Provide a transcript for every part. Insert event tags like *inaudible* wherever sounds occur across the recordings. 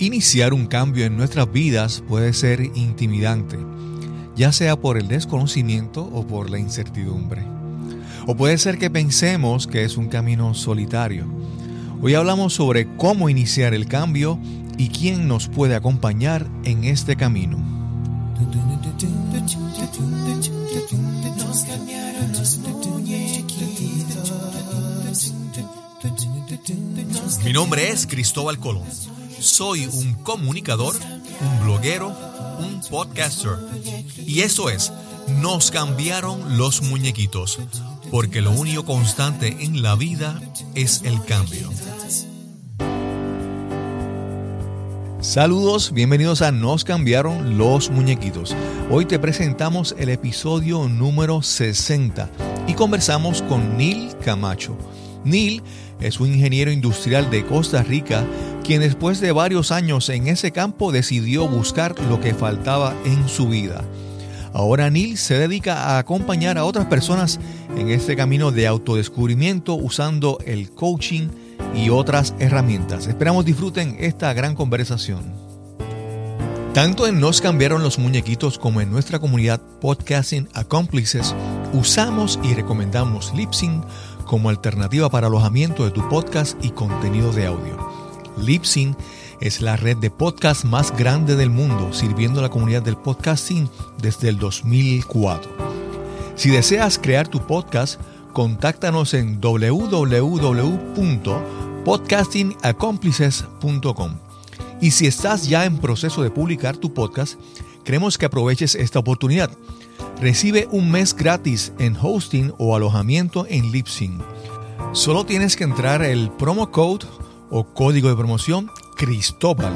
Iniciar un cambio en nuestras vidas puede ser intimidante, ya sea por el desconocimiento o por la incertidumbre. O puede ser que pensemos que es un camino solitario. Hoy hablamos sobre cómo iniciar el cambio y quién nos puede acompañar en este camino. Mi nombre es Cristóbal Colón soy un comunicador, un bloguero, un podcaster. Y eso es, nos cambiaron los muñequitos, porque lo único constante en la vida es el cambio. Saludos, bienvenidos a Nos cambiaron los muñequitos. Hoy te presentamos el episodio número 60 y conversamos con Neil Camacho. Neil es un ingeniero industrial de Costa Rica quien después de varios años en ese campo decidió buscar lo que faltaba en su vida. Ahora Neil se dedica a acompañar a otras personas en este camino de autodescubrimiento usando el coaching y otras herramientas. Esperamos disfruten esta gran conversación. Tanto en Nos cambiaron los muñequitos como en nuestra comunidad Podcasting Accomplices, usamos y recomendamos Lipsync como alternativa para alojamiento de tu podcast y contenido de audio. Lipsyn es la red de podcast más grande del mundo, sirviendo a la comunidad del podcasting desde el 2004. Si deseas crear tu podcast, contáctanos en www.podcastingaccomplices.com. Y si estás ya en proceso de publicar tu podcast, queremos que aproveches esta oportunidad. Recibe un mes gratis en hosting o alojamiento en Lipsyn. Solo tienes que entrar el promo code o código de promoción Cristóbal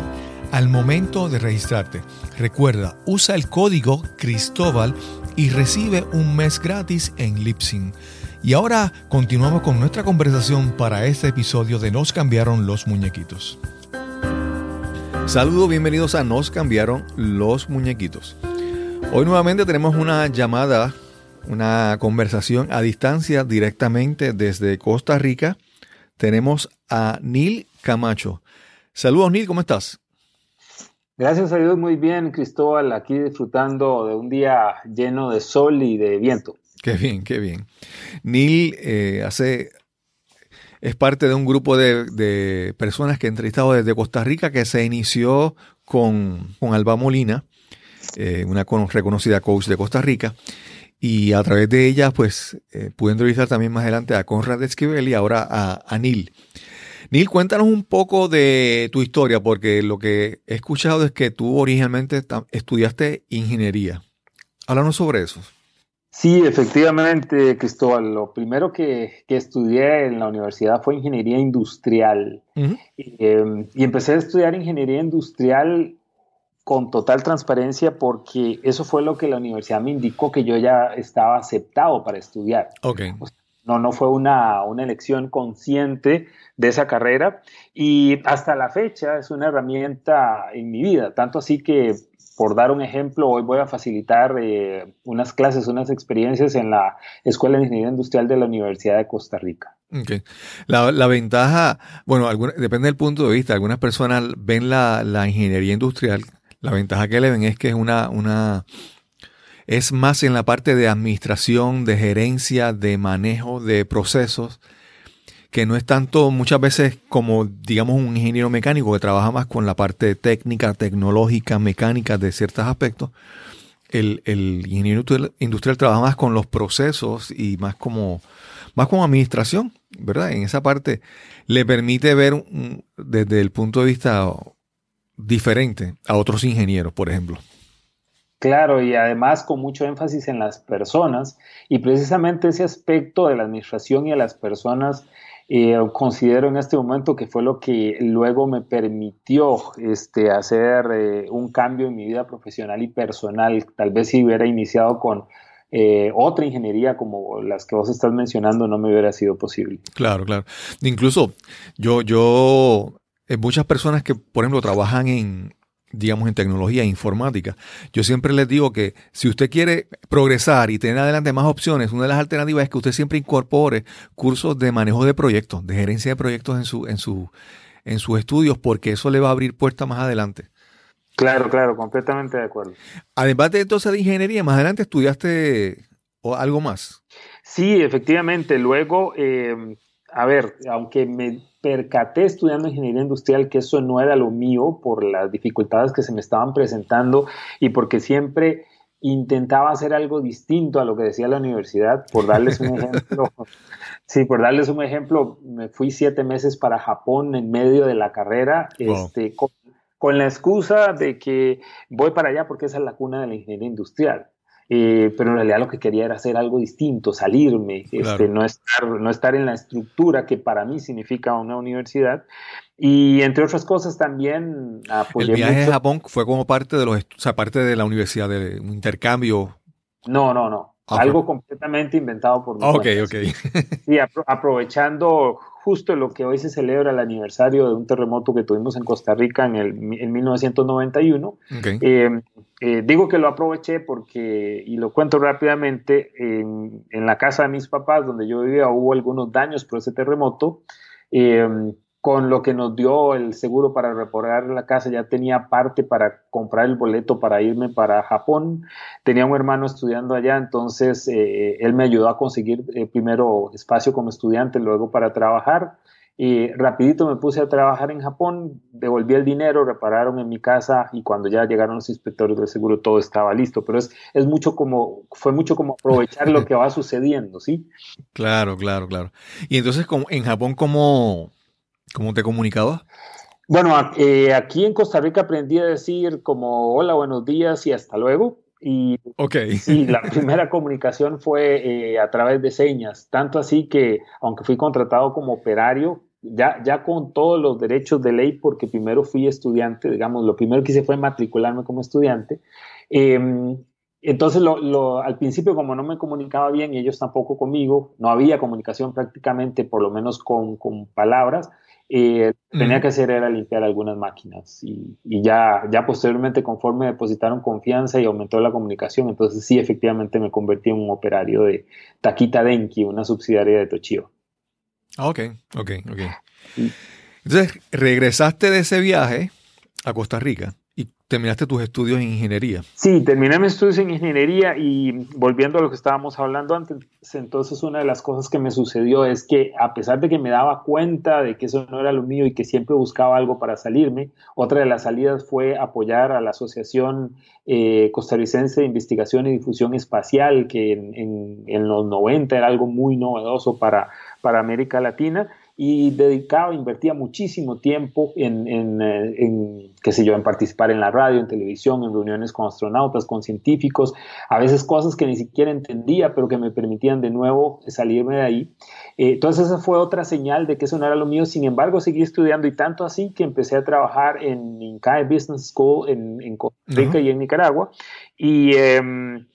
al momento de registrarte. Recuerda, usa el código Cristóbal y recibe un mes gratis en Lipsyn. Y ahora continuamos con nuestra conversación para este episodio de Nos cambiaron los muñequitos. Saludos, bienvenidos a Nos cambiaron los muñequitos. Hoy nuevamente tenemos una llamada, una conversación a distancia directamente desde Costa Rica tenemos a Neil Camacho. Saludos, Neil, ¿cómo estás? Gracias a Dios, muy bien, Cristóbal, aquí disfrutando de un día lleno de sol y de viento. Qué bien, qué bien. Neil eh, hace, es parte de un grupo de, personas que he entrevistado desde Costa Rica que se inició con, Alba Molina, eh, una reconocida coach de Costa Rica. Y a través de ella, pues, eh, pude entrevistar también más adelante a Conrad Esquivel y ahora a, a Neil. Neil, cuéntanos un poco de tu historia, porque lo que he escuchado es que tú originalmente estudiaste ingeniería. Háblanos sobre eso. Sí, efectivamente, Cristóbal. Lo primero que, estudié en la universidad fue ingeniería industrial. Em, y empecé a estudiar ingeniería industrial con total transparencia porque eso fue lo que la universidad me indicó que yo ya estaba aceptado para estudiar. Okay. no, no fue una, una, elección consciente de esa carrera y hasta la fecha es una herramienta en mi vida, tanto así que por dar un ejemplo, hoy voy a facilitar eh, unas clases, unas experiencias en la Escuela de Ingeniería Industrial de la Universidad de Costa Rica. Okay. La, la, ventaja, bueno, depende del punto de vista. Algunas personas ven la, la ingeniería industrial la ventaja que le ven es que es una, una, es más en la parte de administración, de gerencia, de manejo de procesos, que no es tanto muchas veces como, digamos, un ingeniero mecánico que trabaja más con la parte técnica, tecnológica, mecánica de ciertos aspectos. El, el ingeniero industrial trabaja más con los procesos y más como, más como administración, ¿verdad? En esa parte le permite ver desde el punto de vista diferente a otros ingenieros, por ejemplo. Claro, y además con mucho énfasis en las personas y precisamente ese aspecto de la administración y a las personas eh, considero en este momento que fue lo que luego me permitió este, hacer eh, un cambio en mi vida profesional y personal. Tal vez si hubiera iniciado con eh, otra ingeniería como las que vos estás mencionando no me hubiera sido posible. Claro, claro. Incluso yo, yo eh, muchas personas que, por ejemplo, trabajan en, digamos, en tecnología informática. Yo siempre les digo que si usted quiere progresar y tener adelante más opciones, una de las alternativas es que usted siempre incorpore cursos de manejo de proyectos, de gerencia de proyectos en su, en su, en sus estudios porque eso le va a abrir puertas más adelante. Claro, claro, completamente de acuerdo. Además de entonces de ingeniería, más adelante estudiaste algo más. Sí, efectivamente. Luego, eh, a ver, aunque me percaté estudiando ingeniería industrial que eso no era lo mío por las dificultades que se me estaban presentando y porque siempre intentaba hacer algo distinto a lo que decía la universidad. Por darles un ejemplo, *laughs* sí, por darles un ejemplo, me fui siete meses para Japón en medio de la carrera, este, con, con, la excusa de que voy para allá porque esa es la cuna de la ingeniería industrial. Eh, pero en realidad lo que quería era hacer algo distinto, salirme, este, no, estar, no estar en la estructura que para mí significa una universidad. Y entre otras cosas también apoyé El viaje a Japón fue como parte de los, o sea, parte de la universidad, de un intercambio. No, no, no. Ah, algo completamente inventado por mí. Ok, ok. Sí, aprovechando justo lo que hoy se celebra el aniversario de un terremoto que tuvimos en Costa Rica en, el, en 1991. Eh, eh, digo que lo aproveché porque, y lo cuento rápidamente, en, en, la casa de mis papás, donde yo vivía, hubo algunos daños por ese terremoto. Eh, con lo que nos dio el seguro para reparar la casa, ya tenía parte para comprar el boleto para irme para Japón. Tenía un hermano estudiando allá, entonces eh, él me ayudó a conseguir eh, primero espacio como estudiante, luego para trabajar. Y rapidito me puse a trabajar en Japón, devolví el dinero, repararon en mi casa y cuando ya llegaron los inspectores del seguro todo estaba listo. Pero es, es mucho como, fue mucho como aprovechar lo que va sucediendo, ¿sí? *laughs* Claro, claro, claro. Y entonces como en Japón, ¿cómo, ¿Cómo te comunicabas? Bueno, eh, aquí en Costa Rica aprendí a decir como hola, buenos días y hasta luego. Y okay. sí, la primera comunicación fue eh, a través de señas, tanto así que aunque fui contratado como operario, ya, ya con todos los derechos de ley, porque primero fui estudiante, digamos, lo primero que hice fue matricularme como estudiante. Em, entonces, lo, al principio, como no me comunicaba bien y ellos tampoco conmigo, no había comunicación prácticamente, por lo menos con, con palabras, eh, tenía que hacer era limpiar algunas máquinas y, ya, ya posteriormente conforme depositaron confianza y aumentó la comunicación, entonces sí, efectivamente me convertí en un operario de Takita Denki, una subsidiaria de Tochiba. Ah, ok, ok, ok. Entonces, regresaste de ese viaje a Costa Rica terminaste tus estudios en ingeniería. Sí, terminé mis estudios en ingeniería y volviendo a lo que estábamos hablando antes, entonces una de las cosas que me sucedió es que a pesar de que me daba cuenta de que eso no era lo mío y que siempre buscaba algo para salirme, otra de las salidas fue apoyar a la Asociación eh, Costarricense de Investigación y Difusión Espacial, que en, en, los 90 era algo muy novedoso para, para América Latina y dedicaba, invertía muchísimo tiempo en, eh, en, qué sé yo, en participar en la radio, en televisión, en reuniones con astronautas, con científicos, a veces cosas que ni siquiera entendía, pero que me permitían de nuevo salirme de ahí. Eh, entonces esa fue otra señal de que eso no era lo mío, sin embargo seguí estudiando y tanto así que empecé a trabajar en INCAE Business School en, en Costa Rica y en Nicaragua. Y em,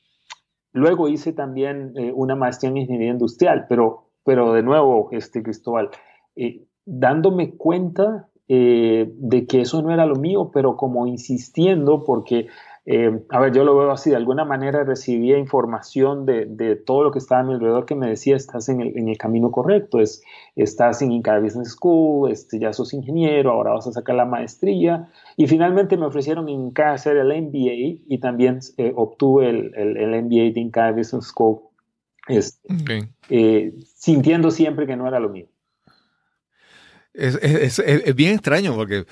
luego hice también eh, una maestría en ingeniería industrial, pero pero de nuevo, este Cristóbal, eh, dándome cuenta eh, de que eso no era lo mío, pero como insistiendo, porque, eh, a ver, yo lo veo así, de alguna manera recibía información de, de, todo lo que estaba a mi alrededor que me decía, estás en el, en el camino correcto, es, estás en Inca Business School, este, ya sos ingeniero, ahora vas a sacar la maestría, y finalmente me ofrecieron en Inca hacer el MBA y también obtuve el, el, el, MBA de Inca Business School este, eh, sintiendo siempre que no era lo mío. Es, bien extraño porque,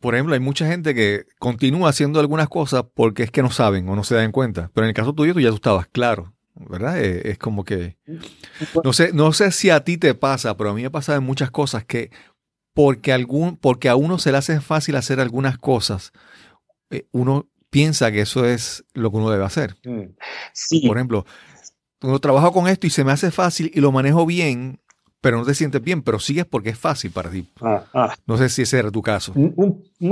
por ejemplo, hay mucha gente que continúa haciendo algunas cosas porque es que no saben o no se dan cuenta. Pero en el caso tuyo, tú ya tú estabas claro, ¿verdad? Eh, es, como que. No sé, no sé si a ti te pasa, pero a mí me pasa en muchas cosas que porque, algún, porque a uno se le hace fácil hacer algunas cosas, eh, uno piensa que eso es lo que uno debe hacer. Mm, sí. Por ejemplo, uno trabajo con esto y se me hace fácil y lo manejo bien, pero no te sientes bien, pero sigues porque es fácil para ti. Ah, ah. No sé si ese era tu caso.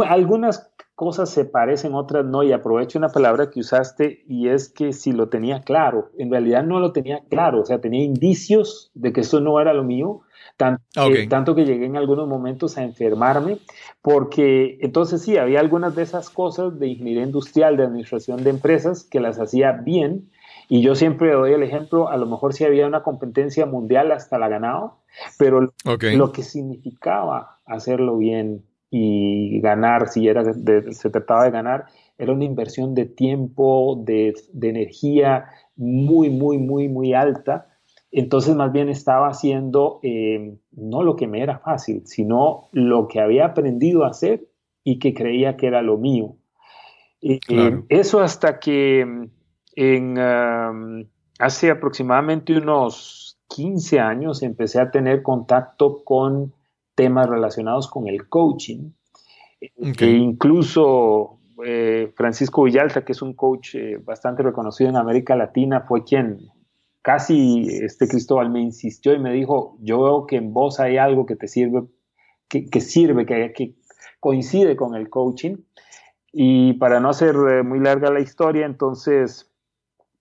algunas cosas se parecen, otras no, y aprovecho una palabra que usaste y es que si lo tenía claro, en realidad no lo tenía claro, o sea, tenía indicios de que eso no era lo mío, tanto, que, tanto que llegué en algunos momentos a enfermarme, porque entonces sí, había algunas de esas cosas de ingeniería industrial, de administración de empresas, que las hacía bien, Y yo siempre doy el ejemplo, a lo mejor si había una competencia mundial hasta la ganado, pero lo que significaba hacerlo bien y ganar, si era se trataba de ganar, era una inversión de tiempo, de, energía muy, muy, muy, muy alta. Entonces más bien estaba haciendo eh, no lo que me era fácil, sino lo que había aprendido a hacer y que creía que era lo mío. Y, eso hasta que en, hace aproximadamente unos 15 años empecé a tener contacto con temas relacionados con el coaching. que incluso eh, Francisco Villalta, que es un coach eh, bastante reconocido en América Latina, fue quien casi, este Cristóbal me insistió y me dijo, yo veo que en vos hay algo que te sirve, que, que sirve, que, que coincide con el coaching. Y para no hacer eh, muy larga la historia, entonces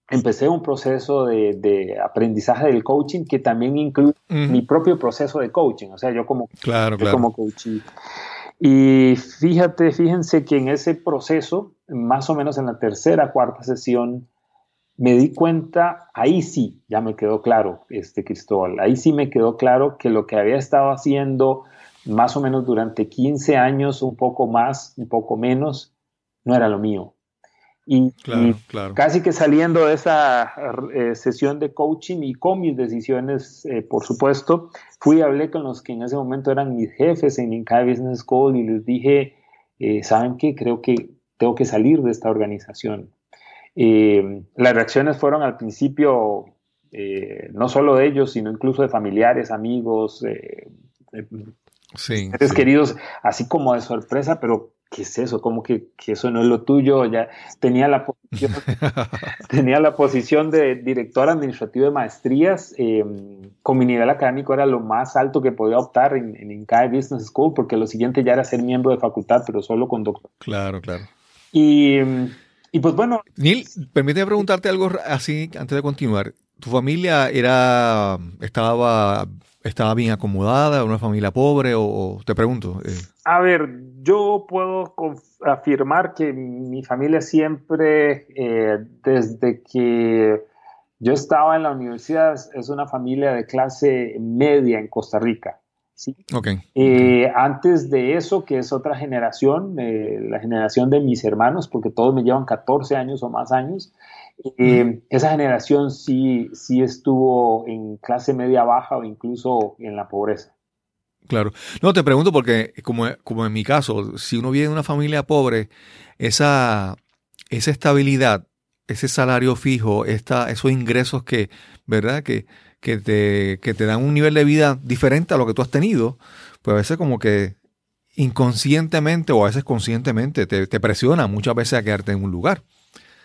empecé un proceso de, aprendizaje del coaching que también incluye mi propio proceso de coaching, o sea, yo como, claro, como coach. Y fíjate, fíjense que en ese proceso, más o menos en la tercera, cuarta sesión, me di cuenta, ahí sí, ya me quedó claro, este Cristóbal, ahí sí me quedó claro que lo que había estado haciendo más o menos durante 15 años, un poco más, un poco menos, no era lo mío. Y, casi que saliendo de esa eh, sesión de coaching y con mis decisiones, eh, por supuesto, fui y hablé con los que en ese momento eran mis jefes en Inca Business School y les dije, eh, ¿saben qué? Creo que tengo que salir de esta organización. las reacciones fueron al principio no solo de ellos, sino incluso de familiares, amigos, sí, queridos, así como de sorpresa, pero ¿qué es eso? Como que, eso no es lo tuyo? Ya tenía la posición, *laughs* tenía la posición de director administrativo de maestrías. Em, con mi nivel académico era lo más alto que podía optar en, en Business School, porque lo siguiente ya era ser miembro de facultad, pero solo con doctor. Claro, claro. Y, y pues bueno. Neil, permíteme preguntarte algo así antes de continuar. ¿Tu familia era, estaba estaba bien acomodada, una familia pobre o, te pregunto? Eh. A ver, yo puedo afirmar que mi familia siempre, eh, desde que yo estaba en la universidad, es una familia de clase media en Costa Rica. ¿sí? Okay. Eh, antes de eso, que es otra generación, la generación de mis hermanos, porque todos me llevan 14 años o más años, eh, esa generación sí, sí estuvo en clase media baja o incluso en la pobreza. Claro. No, te pregunto porque, como, como en mi caso, si uno viene de una familia pobre, esa, esa estabilidad, ese salario fijo, esta, esos ingresos que, ¿verdad? Que, que, te, que te dan un nivel de vida diferente a lo que tú has tenido, pues a veces como que inconscientemente o a veces conscientemente te, te presiona muchas veces a quedarte en un lugar.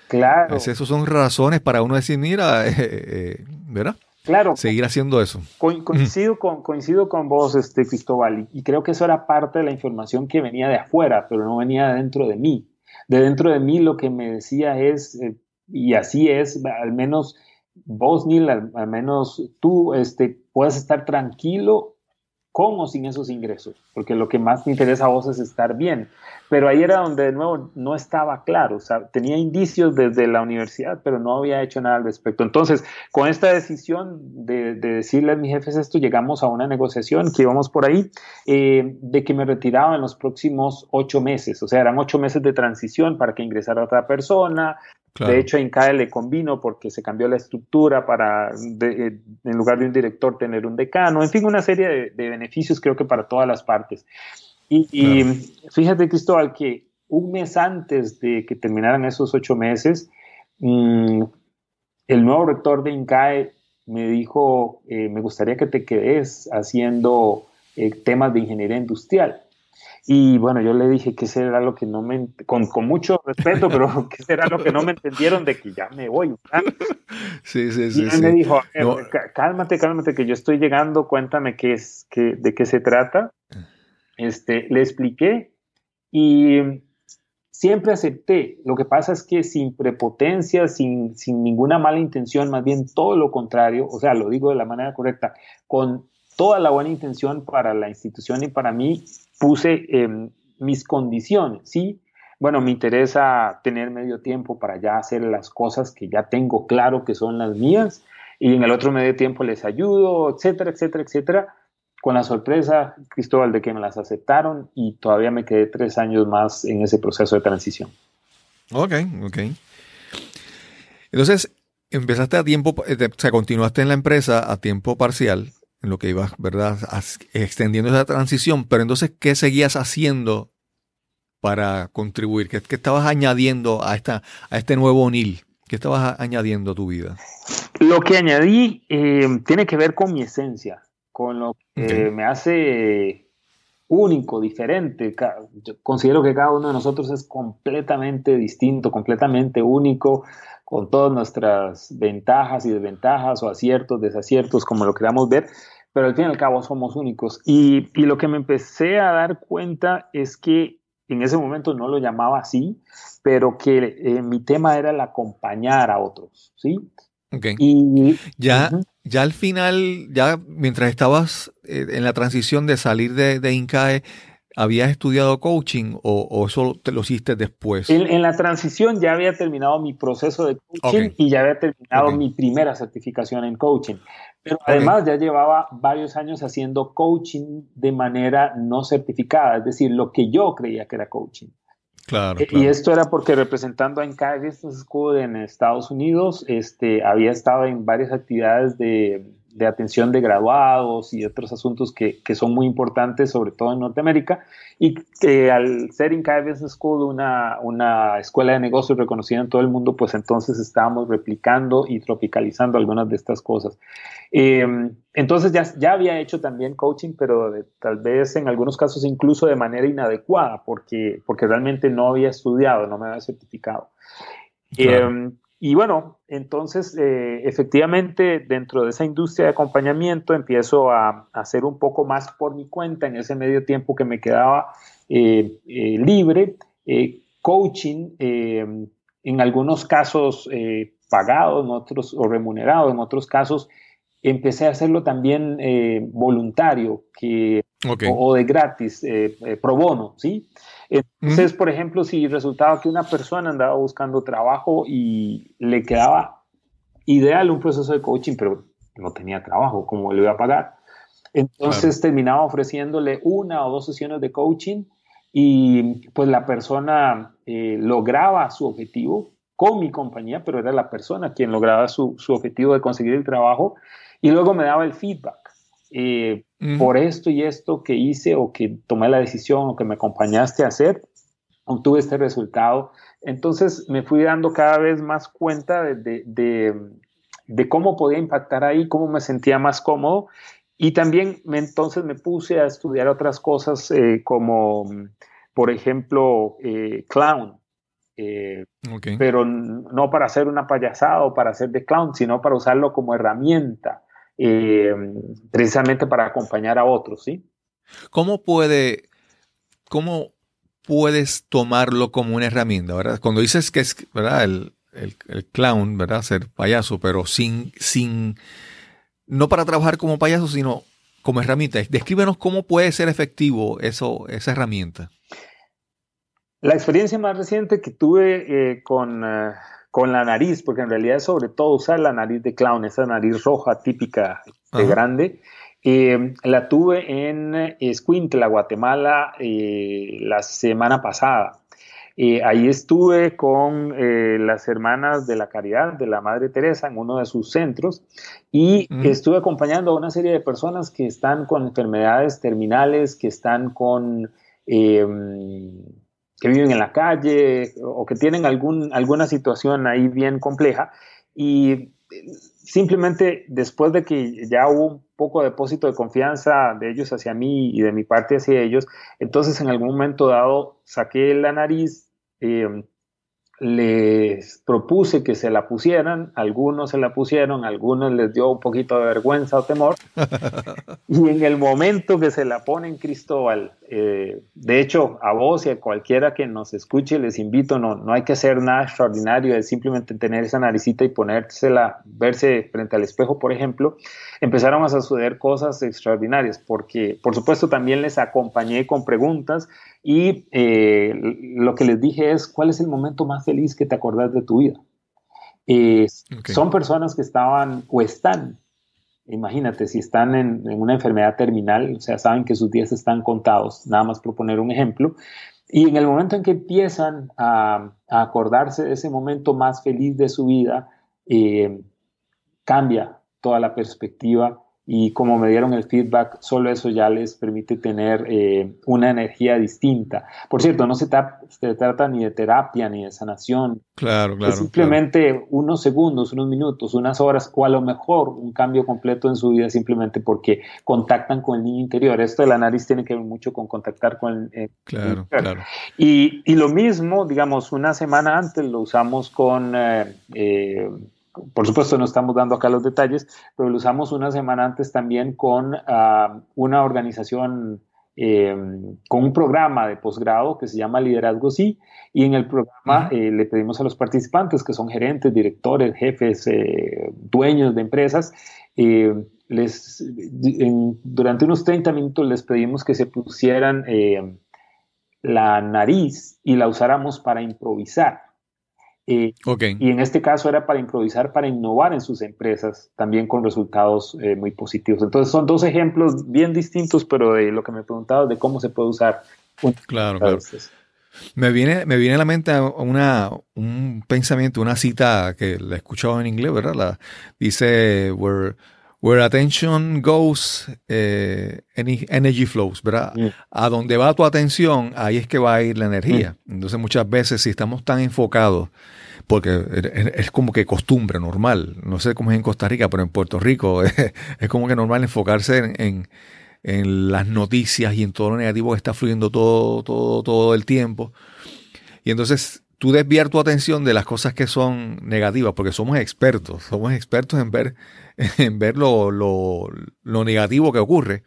Claro. Esas son razones para uno decir, mira, *laughs* eh, eh, ¿verdad? Claro. Seguir haciendo eso. coincido, con, coincido con vos, este, Cristóbal, y, creo que eso era parte de la información que venía de afuera, pero no venía de dentro de mí. De dentro de mí lo que me decía es, eh, y así es, al menos vos, Neil, al, al, menos tú, este, puedes estar tranquilo con o sin esos ingresos, porque lo que más te interesa a vos es estar bien. Pero ahí era donde de nuevo no estaba claro, o sea, tenía indicios desde la universidad, pero no había hecho nada al respecto. Entonces, con esta decisión de, decirle a mis jefes esto, llegamos a una negociación que íbamos por ahí, eh, de que me retiraba en los próximos ocho meses, o sea, eran ocho meses de transición para que ingresara otra persona, de hecho, en CAE le convino porque se cambió la estructura para, eh, en lugar de un director, tener un decano. En fin, una serie de, beneficios creo que para todas las partes. Y, fíjate, Cristóbal, que un mes antes de que terminaran esos ocho meses, mm, el nuevo rector de INCAE me dijo, eh, me gustaría que te quedes haciendo eh, temas de ingeniería industrial. Y bueno, yo le dije que será lo que no me, con, con mucho respeto, pero *laughs* que será lo que no me entendieron de que ya me voy. Sí, sí, sí. Y él me dijo, cálmate, cálmate, que yo estoy llegando, cuéntame qué es, qué, de qué se trata. Este, le expliqué y siempre acepté. Lo que pasa es que sin prepotencia, sin, sin ninguna mala intención, más bien todo lo contrario, o sea, lo digo de la manera correcta, con toda la buena intención para la institución y para mí, puse em, mis condiciones, ¿sí? bueno, me interesa tener medio tiempo para ya hacer las cosas que ya tengo claro que son las mías y en el otro medio tiempo les ayudo, etcétera, etcétera, etcétera. Con la sorpresa, Cristóbal, de que me las aceptaron y todavía me quedé tres años más en ese proceso de transición. Ok, ok. Entonces, empezaste a tiempo, eh, o sea, continuaste en la empresa a tiempo parcial, en lo que ibas, ¿verdad? Extendiendo esa transición, pero entonces, ¿qué seguías haciendo para contribuir? ¿Qué, estabas añadiendo a, esta, a este nuevo NIL? ¿Qué estabas añadiendo a tu vida? Lo que añadí eh, tiene que ver con mi esencia, con lo que me hace único, diferente. Yo considero que cada uno de nosotros es completamente distinto, completamente único, con todas nuestras ventajas y desventajas o aciertos, desaciertos, como lo queramos ver, pero al fin y al cabo somos únicos. Y, y lo que me empecé a dar cuenta es que en ese momento no lo llamaba así, pero que eh, mi tema era el acompañar a otros, ¿sí? Okay. Y ya, ya al final, ya mientras estabas eh, en la transición de salir de, de INCAE, ¿habías estudiado coaching o, eso te lo hiciste después? En, la transición ya había terminado mi proceso de coaching y ya había terminado mi primera certificación en coaching. Pero además ya llevaba varios años haciendo coaching de manera no certificada, es decir, lo que yo creía que era coaching. Claro, Y esto era porque representando a Encaje Business School en Estados Unidos, este, había estado en varias actividades de, de atención de graduados y otros asuntos que, que, son muy importantes, sobre todo en Norteamérica, y que al ser Encaje Business School una, una escuela de negocios reconocida en todo el mundo, pues entonces estábamos replicando y tropicalizando algunas de estas cosas. Eh, entonces ya, ya había hecho también coaching, pero tal vez en algunos casos incluso de manera inadecuada, porque, porque realmente no había estudiado, no me había certificado. Eh, y bueno, entonces eh, efectivamente dentro de esa industria de acompañamiento empiezo a, hacer un poco más por mi cuenta. En ese medio tiempo que me quedaba libre, coaching, en algunos casos pagado, en otros o remunerado, en otros casos empecé a hacerlo también eh, voluntario que, o, de gratis, eh, eh, pro bono, ¿sí? Entonces, por ejemplo, si resultaba que una persona andaba buscando trabajo y le quedaba ideal un proceso de coaching, pero no tenía trabajo, ¿cómo le iba a pagar? Entonces terminaba ofreciéndole una o dos sesiones de coaching y pues la persona lograba su objetivo con mi compañía, pero era la persona quien lograba su, su objetivo de conseguir el trabajo y luego me daba el feedback. Eh, por esto y esto que hice o que tomé la decisión o que me acompañaste a hacer, obtuve este resultado. Entonces me fui dando cada vez más cuenta de, de, cómo podía impactar ahí, cómo me sentía más cómodo. Y también me, entonces me puse a estudiar otras cosas eh, como, por ejemplo, eh, clown. Pero no para hacer una payasada o para hacer de clown, sino para usarlo como herramienta eh, precisamente para acompañar a otros, ¿sí? ¿Cómo puede, cómo puedes tomarlo como una herramienta, verdad? Cuando dices que es, ¿verdad? El, clown, ¿verdad? Ser payaso, pero sin, sin, no para trabajar como payaso, sino como herramienta. Descríbenos cómo puede ser efectivo eso, esa herramienta. La experiencia más reciente que tuve eh, con, eh, con la nariz, porque en realidad es sobre todo usar la nariz de clown, esa nariz roja típica de grande. Eh, la tuve en Escuintla, Guatemala, eh, la semana pasada. Eh, ahí estuve con las hermanas de la Caridad de la Madre Teresa en uno de sus centros y estuve acompañando a una serie de personas que están con enfermedades terminales, que están con que viven en la calle o que tienen algún, alguna situación ahí bien compleja y simplemente después de que ya hubo un poco de depósito de confianza de ellos hacia mí y de mi parte hacia ellos, entonces en algún momento dado saqué la nariz, eh, les propuse que se la pusieran, algunos se la pusieron, algunos les dio un poquito de vergüenza o temor, *laughs* y en el momento que se la ponen Cristóbal, eh, de hecho a vos y a cualquiera que nos escuche les invito, no, no hay que hacer nada extraordinario, es simplemente tener esa naricita y ponérsela, verse frente al espejo, por ejemplo, empezaron a suceder cosas extraordinarias, porque por supuesto también les acompañé con preguntas y eh, lo que les dije es, ¿cuál es el momento más feliz que te acordás de tu vida? Son personas que estaban o están, imagínate, si están en, una enfermedad terminal, o sea, saben que sus días están contados, nada más por poner un ejemplo, y en el momento en que empiezan a, acordarse de ese momento más feliz de su vida, eh, cambia toda la perspectiva y como me dieron el feedback, solo eso ya les permite tener eh, una energía distinta. Por cierto, no se, trata ni de terapia ni de sanación. Claro, claro. Es simplemente unos segundos, unos minutos, unas horas o a lo mejor un cambio completo en su vida simplemente porque contactan con el niño interior. Esto de la nariz tiene que ver mucho con contactar con el, claro, Claro. Y, y, lo mismo, digamos, una semana antes lo usamos con... Eh, eh, por supuesto no estamos dando acá los detalles, pero lo usamos una semana antes también con ah, una organización, em, con un programa de posgrado que se llama Liderazgo Sí, y en el programa eh, le pedimos a los participantes, que son gerentes, directores, jefes, eh, dueños de empresas, eh, les, durante unos 30 minutos les pedimos que se pusieran la nariz y la usáramos para improvisar. Eh, y en este caso era para improvisar, para innovar en sus empresas, también con resultados eh, muy positivos. Entonces son dos ejemplos bien distintos, pero de lo que me preguntaba de cómo se puede usar. Claro, claro. Me viene, me viene a la mente una, un pensamiento, una cita que la he escuchado en inglés, ¿verdad? La, dice, where, where attention goes, eh, energy flows, ¿verdad? Mm. A donde va tu atención, ahí es que va a ir la energía. Mm. Entonces muchas veces si estamos tan enfocados porque es como que costumbre, normal. No sé cómo es en Costa Rica, pero en Puerto Rico *laughs* es, como que normal enfocarse en, las noticias y en todo lo negativo que está fluyendo todo, todo, todo el tiempo. Y entonces tú desviar tu atención de las cosas que son negativas, porque somos expertos, somos expertos en ver, *laughs* en ver lo, lo, negativo que ocurre.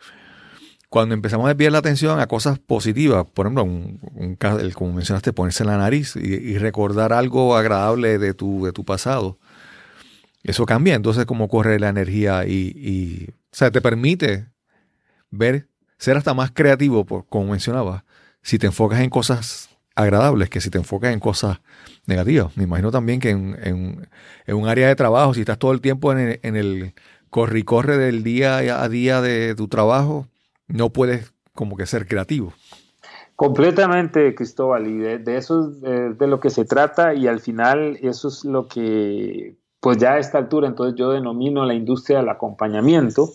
Cuando empezamos a desviar la atención a cosas positivas, por ejemplo, un, como mencionaste, ponerse en la nariz y, recordar algo agradable de tu, de tu pasado, eso cambia. Entonces cómo corre la energía y, o sea, te permite ver, ser hasta más creativo, por, como mencionaba, si te enfocas en cosas agradables que si te enfocas en cosas negativas. Me imagino también que en, un área de trabajo, si estás todo el tiempo en el, en el corre y corre del día a día de tu trabajo, no puedes como que ser creativo. Completamente, Cristóbal, y de, eso es de, lo que se trata y al final eso es lo que, pues ya a esta altura, entonces yo denomino la industria del acompañamiento,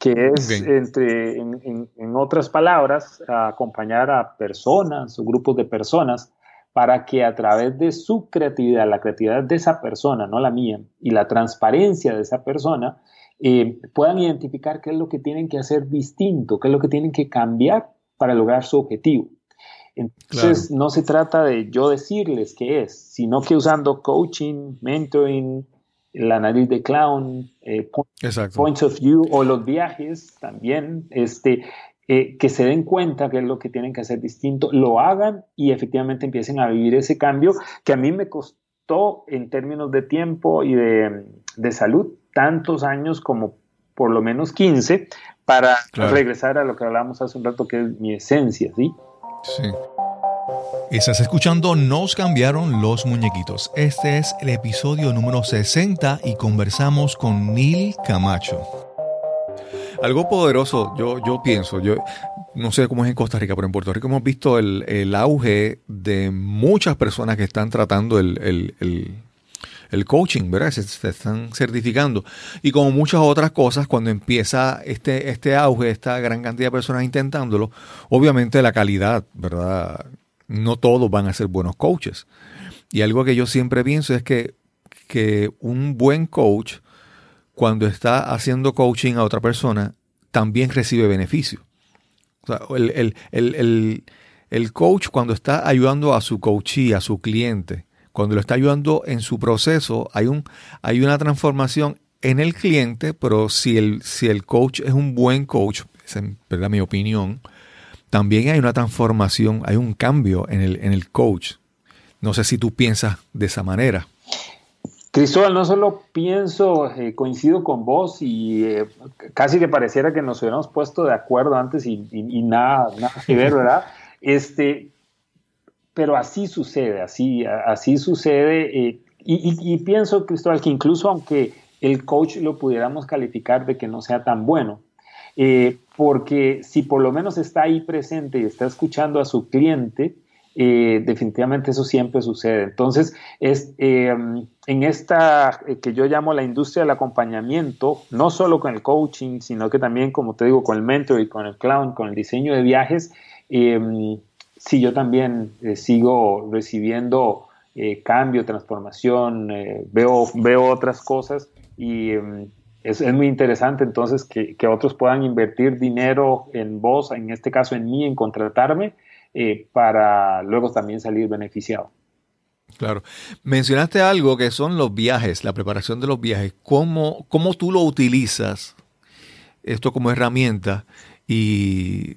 que es, entre, en, otras palabras, acompañar a personas o grupos de personas para que a través de su creatividad, la creatividad de esa persona, no la mía, y la transparencia de esa persona, eh, puedan identificar qué es lo que tienen que hacer distinto, qué es lo que tienen que cambiar para lograr su objetivo. Entonces, no se trata de yo decirles qué es, sino que usando coaching, mentoring, la nariz de clown, eh, points of view o los viajes también, este, eh, que se den cuenta qué es lo que tienen que hacer distinto, lo hagan y efectivamente empiecen a vivir ese cambio que a mí me costó en términos de tiempo y de, de salud tantos años como por lo menos 15 para regresar a lo que hablábamos hace un rato, que es mi esencia, ¿sí? Sí. Estás escuchando Nos cambiaron los muñequitos. Este es el episodio número 60 y conversamos con Neil Camacho. Algo poderoso, yo, yo pienso, yo no sé cómo es en Costa Rica, pero en Puerto Rico hemos visto el, auge de muchas personas que están tratando el el coaching, ¿verdad? Se, están certificando. Y como muchas otras cosas, cuando empieza este, este auge, esta gran cantidad de personas intentándolo, obviamente la calidad, ¿verdad? No todos van a ser buenos coaches. Y algo que yo siempre pienso es que, que un buen coach, cuando está haciendo coaching a otra persona, también recibe beneficio. O sea, el, el, el coach cuando está ayudando a su coachee, a su cliente, cuando lo está ayudando en su proceso, hay, un, hay una transformación en el cliente, pero si el, si el coach es un buen coach, esa es mi opinión, también hay una transformación, hay un cambio en el, en el coach. No sé si tú piensas de esa manera. Cristóbal, no solo pienso, eh, coincido con vos y eh, casi que pareciera que nos hubiéramos puesto de acuerdo antes y, y nada, nada que ver, ¿verdad? *laughs* Este, pero así sucede, así, así sucede. Eh, y, pienso, Cristóbal, que incluso aunque el coach lo pudiéramos calificar de que no sea tan bueno, eh, porque si por lo menos está ahí presente y está escuchando a su cliente, eh, definitivamente eso siempre sucede. Entonces, es, en esta que yo llamo la industria del acompañamiento, no solo con el coaching, sino que también, como te digo, con el mentor y con el clown, con el diseño de viajes, sí, yo también eh, sigo recibiendo eh, cambio, transformación, eh, veo, veo otras cosas y em, es, muy interesante entonces que, otros puedan invertir dinero en vos, en este caso en mí, en contratarme, para luego también salir beneficiado. Claro. Mencionaste algo que son los viajes, la preparación de los viajes. ¿Cómo, cómo tú lo utilizas esto como herramienta? Y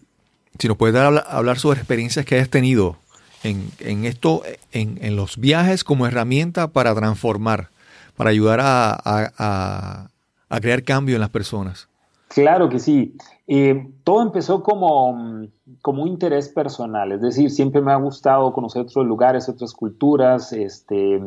si nos puedes dar, hablar sobre experiencias que hayas tenido en, esto, en, los viajes como herramienta para transformar, para ayudar a, crear cambio en las personas. Claro que sí. Eh, todo empezó como, como un interés personal, es decir, siempre me ha gustado conocer otros lugares, otras culturas, este,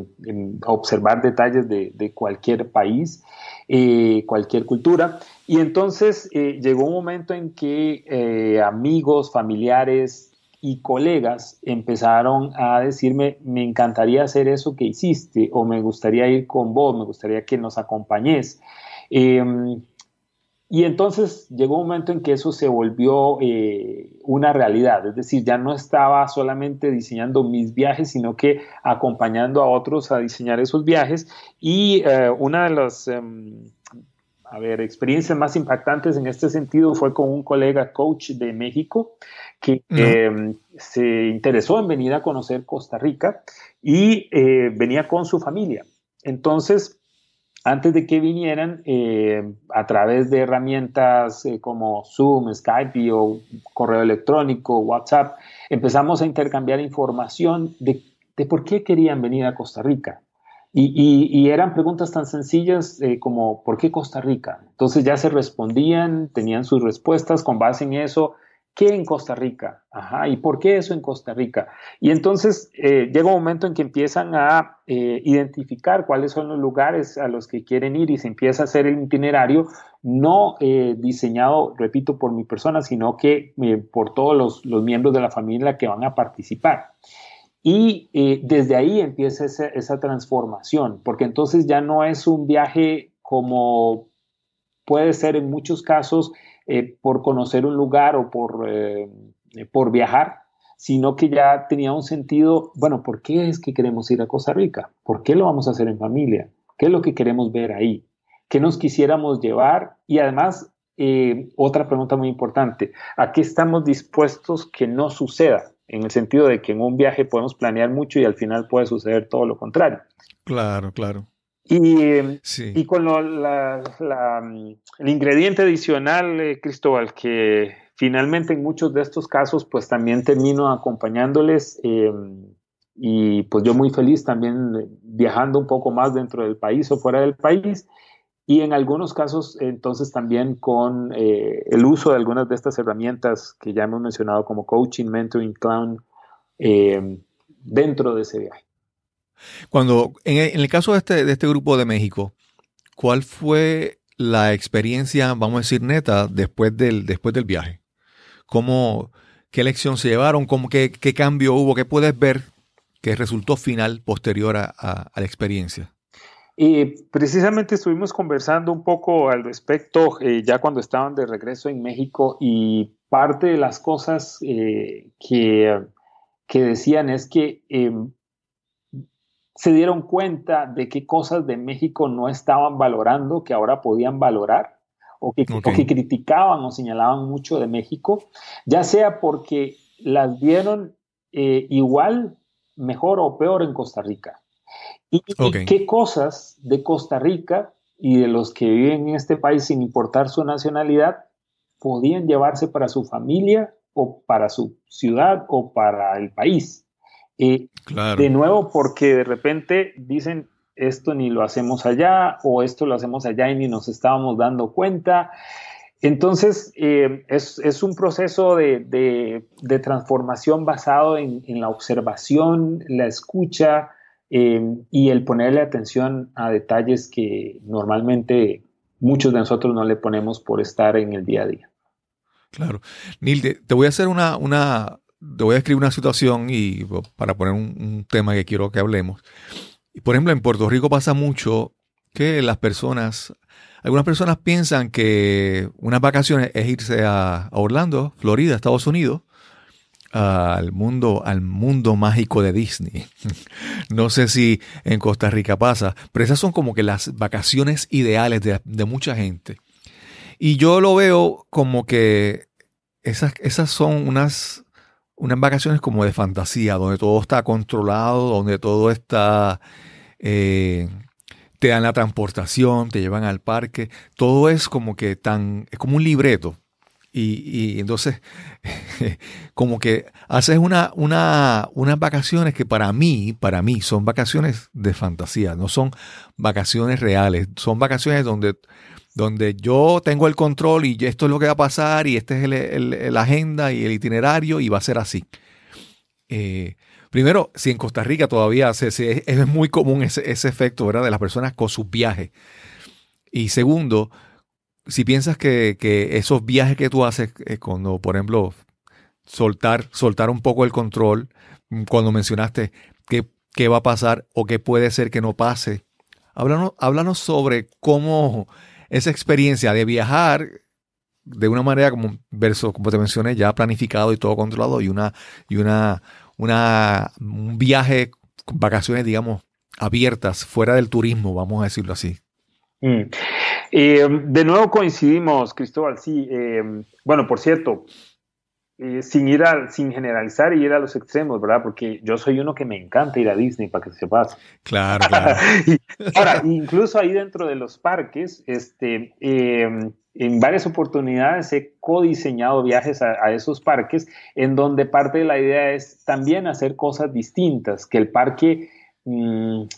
observar detalles de, cualquier país, eh, cualquier cultura. Y entonces eh, llegó un momento en que eh, amigos, familiares y colegas empezaron a decirme, me encantaría hacer eso que hiciste, o me gustaría ir con vos, me gustaría que nos acompañes. Em, y entonces llegó un momento en que eso se volvió eh, una realidad, es decir, ya no estaba solamente diseñando mis viajes, sino que acompañando a otros a diseñar esos viajes. Y una de las em, a ver, experiencias más impactantes en este sentido fue con un colega coach de México que em, se interesó en venir a conocer Costa Rica y eh, venía con su familia. Entonces, antes de que vinieran, eh, a través de herramientas eh, como Zoom, Skype o correo electrónico, WhatsApp, empezamos a intercambiar información de, por qué querían venir a Costa Rica. Y, eran preguntas tan sencillas eh, como ¿por qué Costa Rica? Entonces ya se respondían, tenían sus respuestas con base en eso. ¿Qué en Costa Rica? Ajá, ¿y por qué eso en Costa Rica? Y entonces eh, llega un momento en que empiezan a eh, identificar cuáles son los lugares a los que quieren ir y se empieza a hacer el itinerario, no diseñado, repito, por mi persona, sino que por todos los, miembros de la familia que van a participar. Y eh, desde ahí empieza esa, transformación, porque entonces ya no es un viaje como puede ser en muchos casos eh, por conocer un lugar o por, eh, por viajar, sino que ya tenía un sentido, bueno, ¿por qué es que queremos ir a Costa Rica? ¿Por qué lo vamos a hacer en familia? ¿Qué es lo que queremos ver ahí? ¿Qué nos quisiéramos llevar? Y además, otra pregunta muy importante, ¿a qué estamos dispuestos que no suceda? en el sentido de que en un viaje podemos planear mucho y al final puede suceder todo lo contrario. Claro, claro. Y, y con la, el ingrediente adicional, eh, Cristóbal, que finalmente en muchos de estos casos pues también termino acompañándoles em, y pues yo muy feliz también viajando un poco más dentro del país o fuera del país y en algunos casos entonces también con eh, el uso de algunas de estas herramientas que ya hemos mencionado como coaching, mentoring, clown, eh, dentro de ese viaje. Cuando, en el, caso de este, de este grupo de México, ¿cuál fue la experiencia, vamos a decir, neta después del, después del viaje? ¿Cómo, ¿Qué lección se llevaron? ¿Cómo, qué, qué cambio hubo? ¿Qué puedes ver que resultó final posterior a la experiencia? Y precisamente estuvimos conversando un poco al respecto eh, ya cuando estaban de regreso en México y parte de las cosas eh, que, que, decían es que em, se dieron cuenta de qué cosas de México no estaban valorando, que ahora podían valorar, o que, o que criticaban o señalaban mucho de México, ya sea porque las vieron eh, igual, mejor o peor en Costa Rica. ¿Y, qué cosas de Costa Rica y de los que viven en este país sin importar su nacionalidad podían llevarse para su familia o para su ciudad o para el país? Eh, de nuevo, porque de repente dicen, esto ni lo hacemos allá o esto lo hacemos allá y ni nos estábamos dando cuenta. Entonces, eh, es, un proceso de, transformación basado en, la observación, la escucha eh, y el ponerle atención a detalles que normalmente muchos de nosotros no le ponemos por estar en el día a día. Claro. Neil, te, voy a hacer una, una, te voy a escribir una situación y para poner un, tema que quiero que hablemos. Por ejemplo, en Puerto Rico pasa mucho que las personas, algunas personas piensan que unas vacaciones es irse a, Orlando, Florida, Estados Unidos, al mundo, al mundo mágico de Disney. *laughs* no sé si en Costa Rica pasa, pero esas son como que las vacaciones ideales de, de mucha gente. Y yo lo veo como que esas, esas son unas, unas vacaciones como de fantasía, donde todo está controlado, donde todo está... Eh, te dan la transportación, te llevan al parque, todo es como que tan, es como un libreto. Y, entonces, *laughs* como que haces una, una, unas vacaciones que para mí, para mí, son vacaciones de fantasía, no son vacaciones reales, son vacaciones donde donde yo tengo el control y esto es lo que va a pasar y este es el, agenda y el itinerario y va a ser así. Eh, primero, si en Costa Rica todavía es muy común ese, efecto ¿verdad? de las personas con sus viajes. Y segundo, si piensas que, esos viajes que tú haces, eh, cuando, por ejemplo, soltar, soltar un poco el control, mm, cuando mencionaste qué, qué va a pasar o qué puede ser que no pase, háblanos, háblanos sobre cómo esa experiencia de viajar de una manera como verso, como te mencioné, ya planificado y todo controlado, y una, y una, una un viaje vacaciones, digamos, abiertas, fuera del turismo, vamos a decirlo así. Mm. Eh, de nuevo coincidimos, Cristóbal, sí. Eh, bueno, por cierto, eh, sin ir a, sin generalizar y ir a los extremos, ¿verdad? Porque yo soy uno que me encanta ir a Disney, para que sepas. Claro, claro. *laughs* ahora, incluso ahí dentro de los parques, este, em, en varias oportunidades he codiseñado viajes a, esos parques, en donde parte de la idea es también hacer cosas distintas, que el parque... Mm,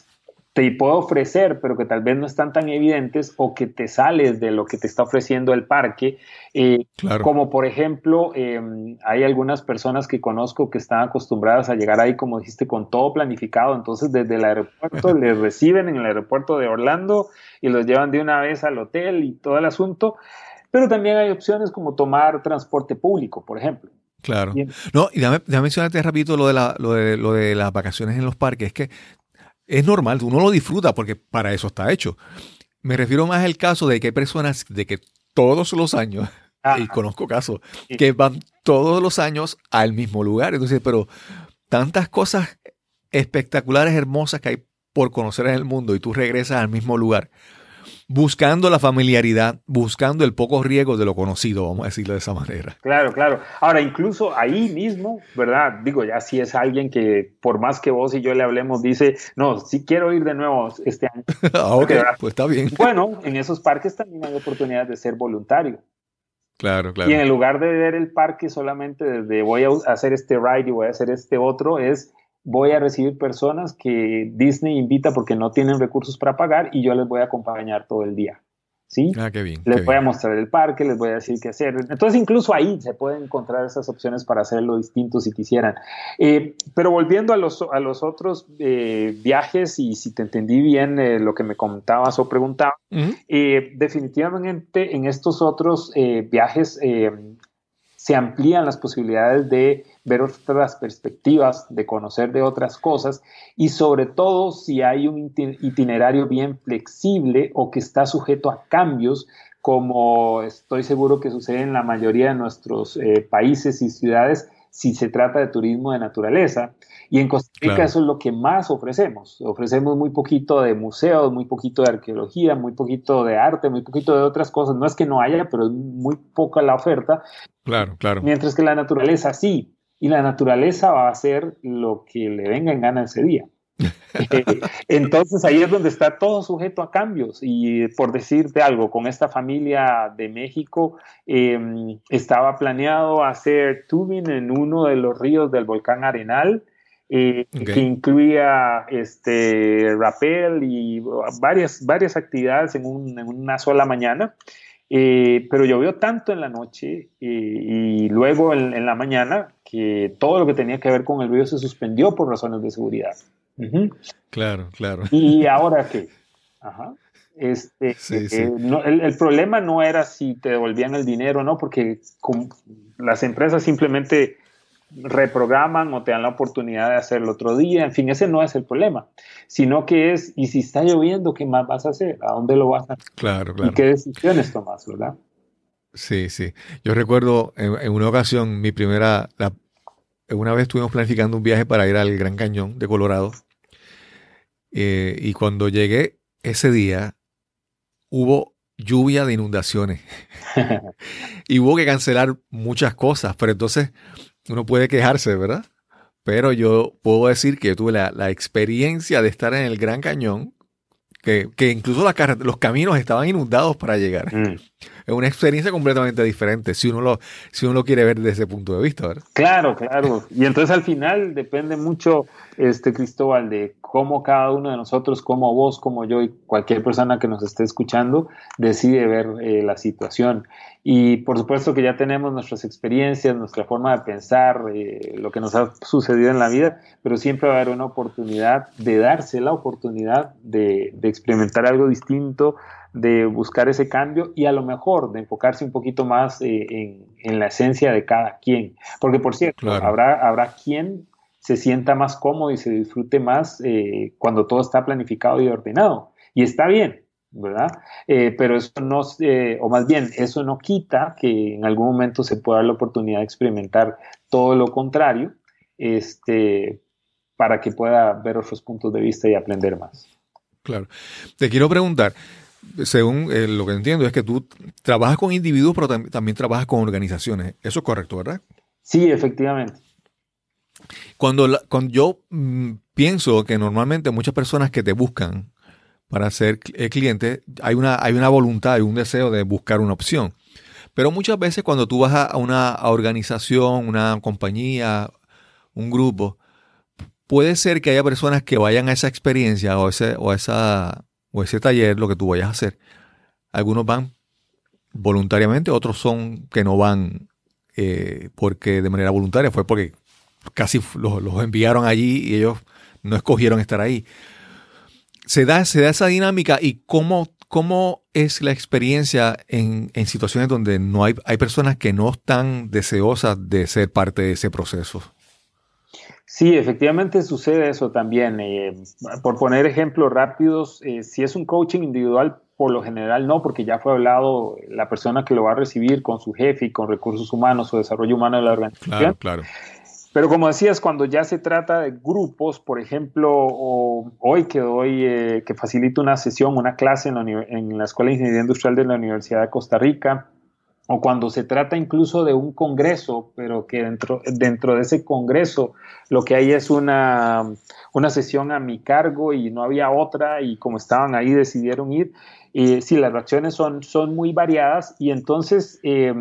te puedo ofrecer, pero que tal vez no están tan evidentes o que te sales de lo que te está ofreciendo el parque. Eh, como por ejemplo, em, hay algunas personas que conozco que están acostumbradas a llegar ahí, como dijiste, con todo planificado. Entonces, desde el aeropuerto *laughs* les reciben en el aeropuerto de Orlando y los llevan de una vez al hotel y todo el asunto. Pero también hay opciones como tomar transporte público, por ejemplo. Claro. No, y déjame, mencionarte rapidito lo de, la, lo, de, lo de las vacaciones en los parques. Es que es normal, uno lo disfruta porque para eso está hecho. Me refiero más al caso de que hay personas de que todos los años, *laughs* y conozco casos, que van todos los años al mismo lugar. Entonces, pero tantas cosas espectaculares, hermosas que hay por conocer en el mundo y tú regresas al mismo lugar buscando la familiaridad, buscando el poco riesgo de lo conocido, vamos a decirlo de esa manera. Claro, claro. Ahora, incluso ahí mismo, ¿verdad? Digo, ya si es alguien que por más que vos y yo le hablemos, dice, no, sí quiero ir de nuevo este año. *laughs* ah, ok, pues está bien. Bueno, en esos parques también hay oportunidad de ser voluntario. Claro, claro. Y en lugar de ver el parque solamente desde voy a hacer este ride y voy a hacer este otro, es voy a recibir personas que Disney invita porque no tienen recursos para pagar y yo les voy a acompañar todo el día. ¿Sí? Ah, qué bien. Les voy a mostrar el parque, les voy a decir qué hacer. Entonces, incluso ahí se pueden encontrar esas opciones para hacerlo distinto si quisieran. Eh, pero volviendo a los, a los otros eh, viajes, y si te entendí bien eh, lo que me comentabas o preguntabas, definitivamente en estos otros viajes se amplían las posibilidades de ver otras perspectivas, de conocer de otras cosas y sobre todo si hay un itinerario bien flexible o que está sujeto a cambios, como estoy seguro que sucede en la mayoría de nuestros eh, países y ciudades si se trata de turismo de naturaleza. Y en Costa Rica eso es lo que más ofrecemos. Ofrecemos muy poquito de museos, muy poquito de arqueología, muy poquito de arte, muy poquito de otras cosas. No es que no haya, pero es muy poca la oferta. Claro, claro. Mientras que la naturaleza sí y la naturaleza va a hacer lo que le venga en gana ese día. Eh, entonces ahí es donde está todo sujeto a cambios y por decirte algo, con esta familia de México em, estaba planeado hacer tubing en uno de los ríos del volcán Arenal, eh, que incluía este rappel y varias, varias actividades en, en una sola mañana. Eh, pero llovió tanto en la noche y luego en, la mañana que todo lo que tenía que ver con el río se suspendió por razones de seguridad. Claro, claro. ¿Y ahora qué? Ajá. Este, eh, el, problema no era si te devolvían el dinero o no, porque las empresas simplemente reprograman o te dan la oportunidad de hacerlo otro día. En fin, ese no es el problema, sino que es, y si está lloviendo, ¿qué más vas a hacer? ¿A dónde lo vas a hacer? Claro, claro. ¿Y qué decisiones tomas, verdad? Sí, sí. Yo recuerdo en, una ocasión, mi primera, una vez estuvimos planificando un viaje para ir al Gran Cañón de Colorado. Eh, y cuando llegué ese día, hubo lluvia de inundaciones. *laughs* y hubo que cancelar muchas cosas, pero entonces uno puede quejarse, ¿verdad? Pero yo puedo decir que tuve la, experiencia de estar en el Gran Cañón, que, incluso los caminos estaban inundados para llegar. Mm. Es una experiencia completamente diferente, si uno, lo, si uno lo quiere ver desde ese punto de vista, ¿verdad? Claro, claro. Y entonces al final depende mucho, este Cristóbal, de cómo cada uno de nosotros, como vos, como yo y cualquier persona que nos esté escuchando, decide ver eh, la situación. Y por supuesto que ya tenemos nuestras experiencias, nuestra forma de pensar, eh, lo que nos ha sucedido en la vida, pero siempre va a haber una oportunidad de darse la oportunidad de, experimentar algo distinto, de buscar ese cambio y a lo mejor de enfocarse un poquito más eh, en, la esencia de cada quien. Porque por cierto, habrá, habrá quien se sienta más cómodo y se disfrute más eh, cuando todo está planificado y ordenado. Y está bien, ¿verdad? Eh, pero eso no, eh, o más bien, eso no quita que en algún momento se pueda dar la oportunidad de experimentar todo lo contrario, este, para que pueda ver otros puntos de vista y aprender más. Claro. Te quiero preguntar, según lo que entiendo, es que tú trabajas con individuos, pero también trabajas con organizaciones. Eso es correcto, ¿verdad? Sí, efectivamente. Cuando, yo mm, pienso que normalmente muchas personas que te buscan para ser eh, cliente, hay una, hay una voluntad y un deseo de buscar una opción. Pero muchas veces cuando tú vas a una organización, una compañía, un grupo, puede ser que haya personas que vayan a esa experiencia o ese, o esa, o ese taller, lo que tú vayas a hacer. Algunos van voluntariamente, otros son que no van eh, porque de manera voluntaria, fue porque casi los, enviaron allí y ellos no escogieron estar ahí. Se da, se da esa dinámica y cómo, cómo es la experiencia en, situaciones donde no hay, hay personas que no están deseosas de ser parte de ese proceso. Sí, efectivamente sucede eso también. Eh, por poner ejemplos rápidos, eh, si es un coaching individual, por lo general no, porque ya fue hablado la persona que lo va a recibir con su jefe y con recursos humanos o desarrollo humano de la organización. Claro, claro. Pero como decías, cuando ya se trata de grupos, por ejemplo, hoy que doy, eh, que facilito una sesión, una clase en la, Escuela de Ingeniería Industrial de la Universidad de Costa Rica, o cuando se trata incluso de un congreso, pero que dentro, dentro de ese congreso lo que hay es una, una sesión a mi cargo y no había otra y como estaban ahí decidieron ir. Eh, sí, las reacciones son, son muy variadas y entonces, eh,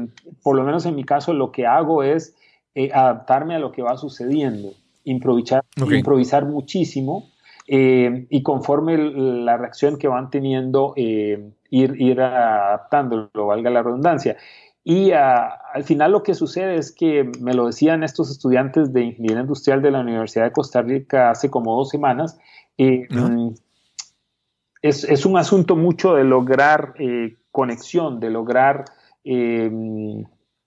por lo menos en mi caso, lo que hago es eh, adaptarme a lo que va sucediendo, improvisar, improvisar muchísimo eh, y conforme la reacción que van teniendo, eh, ir, ir adaptándolo, valga la redundancia. Y ah, al final lo que sucede es que me lo decían estos estudiantes de Ingeniería Industrial de la Universidad de Costa Rica hace como dos semanas, mm, es, es, un asunto mucho de lograr conexión, de lograr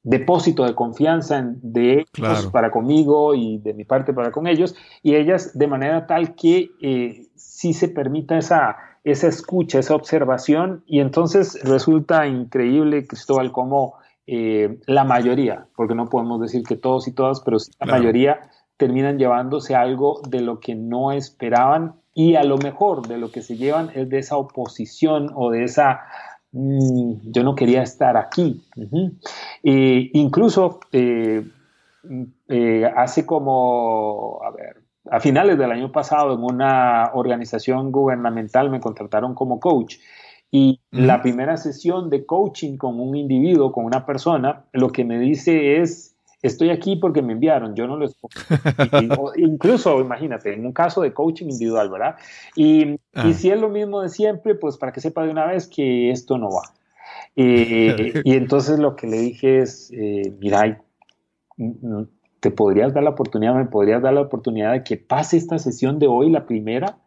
depósito de confianza de ellos para conmigo y de mi parte para con ellos, y ellas de manera tal que eh, sí se permita esa, esa escucha, esa observación, y entonces resulta increíble, Cristóbal, cómo eh, la mayoría, porque no podemos decir que todos y todas, pero sí la mayoría terminan llevándose algo de lo que no esperaban y a lo mejor de lo que se llevan es de esa oposición o de esa Mm, yo no quería estar aquí. incluso eh, eh, hace como, a ver, a finales del año pasado en una organización gubernamental me contrataron como coach. Y la primera sesión de coaching con un individuo, con una persona, lo que me dice es, estoy aquí porque me enviaron, yo no lo *laughs* incluso, imagínate, en un caso de coaching individual, ¿verdad? Y, y, ah. si es lo mismo de siempre, pues para que sepa de una vez que esto no va. Eh, *laughs* y entonces lo que le dije es, eh, mira, te podrías dar la oportunidad, me podrías dar la oportunidad de que pase esta sesión de hoy, la primera,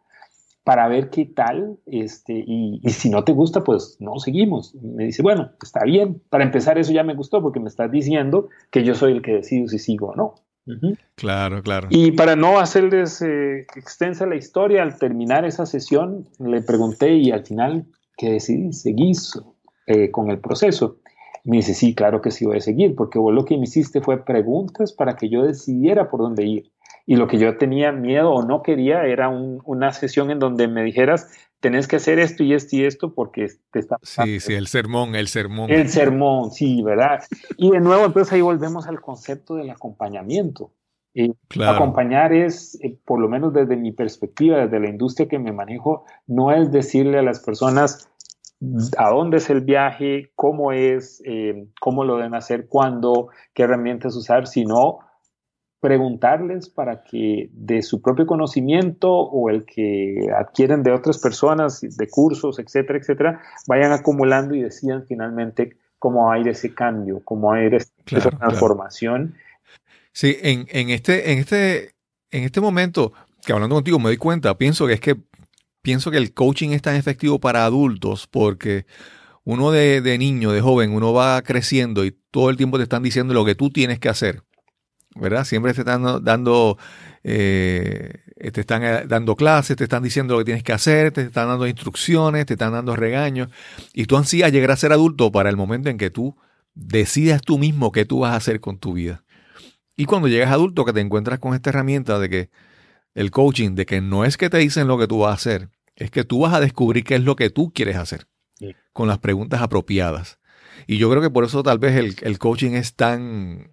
para ver qué tal, este, y, si no te gusta, pues no seguimos. Me dice, bueno, está bien, para empezar eso ya me gustó porque me estás diciendo que yo soy el que decido si sigo o no. Claro, claro. Y para no hacerles eh, extensa la historia, al terminar esa sesión, le pregunté y al final, ¿qué decidí? ¿Seguís eh, con el proceso? Me dice, sí, claro que sí voy a seguir, porque vos lo que me hiciste fue preguntas para que yo decidiera por dónde ir. Y lo que yo tenía miedo o no quería era una sesión en donde me dijeras, tenés que hacer esto y esto y esto porque te está... Sí, sí, el sermón, el sermón. El sermón, sí, ¿verdad? Y de nuevo, entonces ahí volvemos al concepto del acompañamiento. Y Acompañar es, eh, por lo menos desde mi perspectiva, desde la industria que me manejo, no es decirle a las personas, a dónde es el viaje, cómo es, eh, cómo lo deben hacer, cuándo, qué herramientas usar, sino preguntarles para que de su propio conocimiento o el que adquieren de otras personas, de cursos, etcétera, etcétera, vayan acumulando y decidan finalmente cómo va a ir ese cambio, cómo va a ir esa transformación. Sí, en, este, en, este, en este momento que hablando contigo me doy cuenta, pienso que es que pienso que el coaching es tan efectivo para adultos porque uno de, niño, de joven, uno va creciendo y todo el tiempo te están diciendo lo que tú tienes que hacer. ¿Verdad? Siempre te están dando, eh, te están eh, dando clases, te están diciendo lo que tienes que hacer, te están dando instrucciones, te están dando regaños. Y tú ansías llegar a ser adulto para el momento en que tú decidas tú mismo qué tú vas a hacer con tu vida. Y cuando llegas adulto, que te encuentras con esta herramienta de que el coaching, de que no es que te dicen lo que tú vas a hacer, es que tú vas a descubrir qué es lo que tú quieres hacer con las preguntas apropiadas. Y yo creo que por eso tal vez el, coaching es tan,